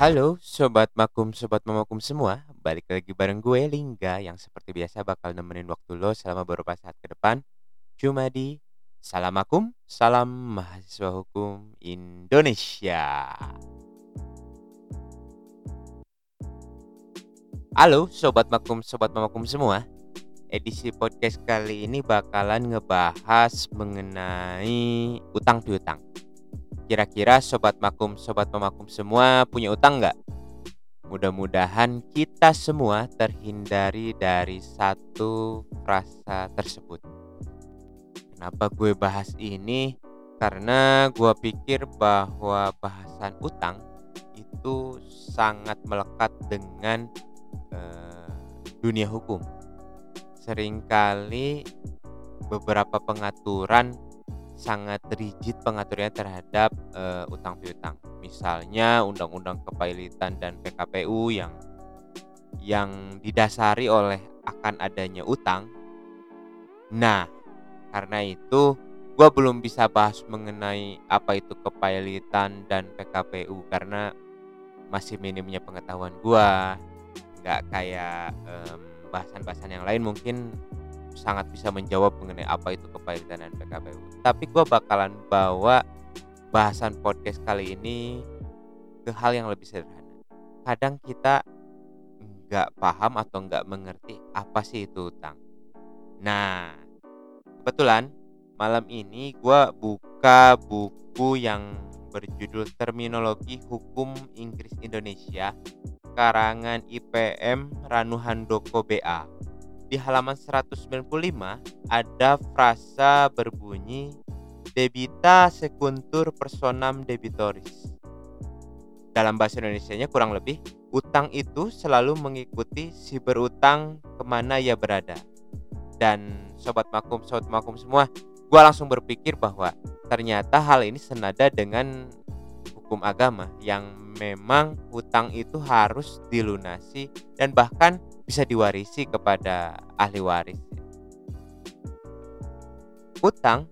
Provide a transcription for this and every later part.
Halo Sobat Makum, Sobat Mamakum semua. Balik lagi bareng gue Lingga Yang seperti biasa bakal nemenin waktu lo selama beberapa saat ke depan. Cuma di Salam Makum, Salam Mahasiswa Hukum Indonesia. Halo Sobat Makum, Sobat Mamakum semua. Edisi podcast kali ini bakalan ngebahas mengenai utang piutang Kira-kira sobat makum, sobat pemakum semua punya utang nggak? Mudah-mudahan kita semua terhindari dari satu frasa tersebut. Kenapa gue bahas ini? Karena gue pikir bahwa bahasan utang itu sangat melekat dengan uh, dunia hukum. Seringkali beberapa pengaturan sangat rigid pengaturnya terhadap uh, utang piutang. Misalnya undang-undang kepailitan dan PKPU yang yang didasari oleh akan adanya utang. Nah, karena itu gue belum bisa bahas mengenai apa itu kepailitan dan PKPU karena masih minimnya pengetahuan gue. Nggak kayak bahasan-bahasan yang lain mungkin sangat bisa menjawab mengenai apa itu kepailitan dan PKPU. Tapi gue bakalan bawa bahasan podcast kali ini ke hal yang lebih sederhana. Kadang kita nggak paham atau nggak mengerti apa sih itu utang. Nah, kebetulan malam ini gue buka buku yang berjudul Terminologi Hukum Inggris Indonesia karangan IPM Ranuhandoko BA di halaman 195 ada frasa berbunyi debita secuntur personam debitoris. Dalam bahasa Indonesia-nya kurang lebih, utang itu selalu mengikuti si berutang ke mana ia berada. Dan sobat makum, sobat makum semua, gue langsung berpikir bahwa ternyata hal ini senada dengan hukum agama yang memang utang itu harus dilunasi dan bahkan bisa diwarisi kepada ahli waris. Utang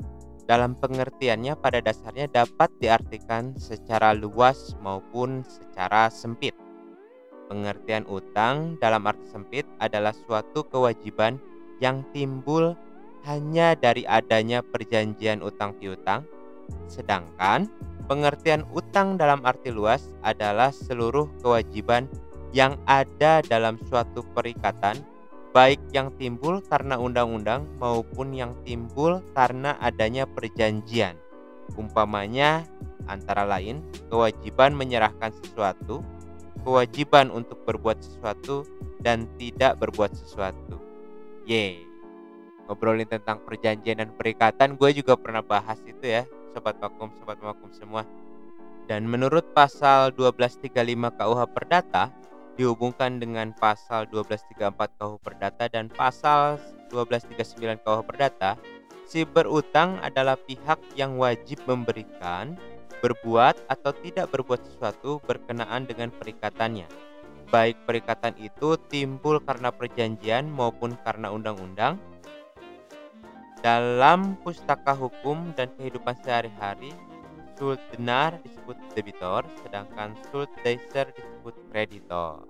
dalam pengertiannya pada dasarnya dapat diartikan secara luas maupun secara sempit. Pengertian utang dalam arti sempit adalah suatu kewajiban yang timbul hanya dari adanya perjanjian utang piutang, sedangkan pengertian utang dalam arti luas adalah seluruh kewajiban yang ada dalam suatu perikatan, baik yang timbul karena undang-undang maupun yang timbul karena adanya perjanjian. Umpamanya, antara lain, kewajiban menyerahkan sesuatu, kewajiban untuk berbuat sesuatu, dan tidak berbuat sesuatu. Yeay, ngobrolin tentang perjanjian dan perikatan, gue juga pernah bahas itu ya, sobat vakum, sobat vakum semua. Dan menurut pasal 1235 KUH Perdata, dihubungkan dengan pasal 1234 KUH Perdata dan pasal 1239 KUH Perdata, si berutang adalah pihak yang wajib memberikan, berbuat atau tidak berbuat sesuatu berkenaan dengan perikatannya. Baik perikatan itu timbul karena perjanjian maupun karena undang-undang. Dalam pustaka hukum dan kehidupan sehari-hari, Sult benar disebut debitor, sedangkan Sult Deiser disebut kreditor.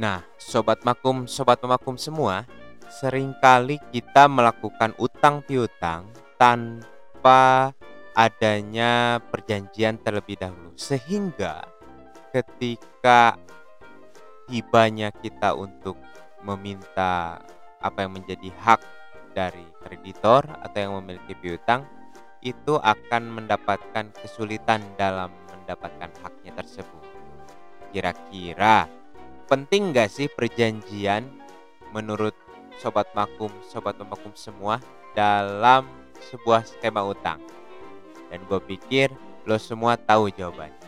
Nah, sobat makum, sobat pemakum semua, sering kali kita melakukan utang piutang tanpa adanya perjanjian terlebih dahulu. Sehingga ketika tibanya kita untuk meminta apa yang menjadi hak dari kreditor atau yang memiliki piutang, itu akan mendapatkan kesulitan dalam mendapatkan haknya tersebut. Kira-kira penting gak sih perjanjian menurut sobat makum, sobat pemakum semua dalam sebuah skema utang? Dan gue pikir lo semua tahu jawabannya.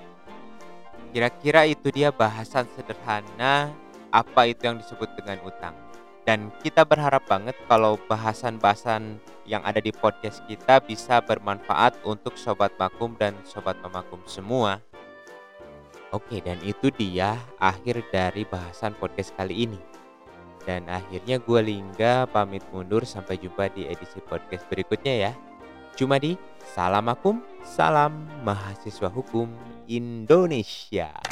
Kira-kira itu dia bahasan sederhana apa itu yang disebut dengan utang. Dan kita berharap banget kalau bahasan-bahasan yang ada di podcast kita bisa bermanfaat untuk sobat makum dan sobat pemakum semua. Oke, dan itu dia akhir dari bahasan podcast kali ini. Dan akhirnya gue Lingga pamit mundur sampai jumpa di edisi podcast berikutnya ya. Cuma di Salamakum, salam mahasiswa hukum Indonesia.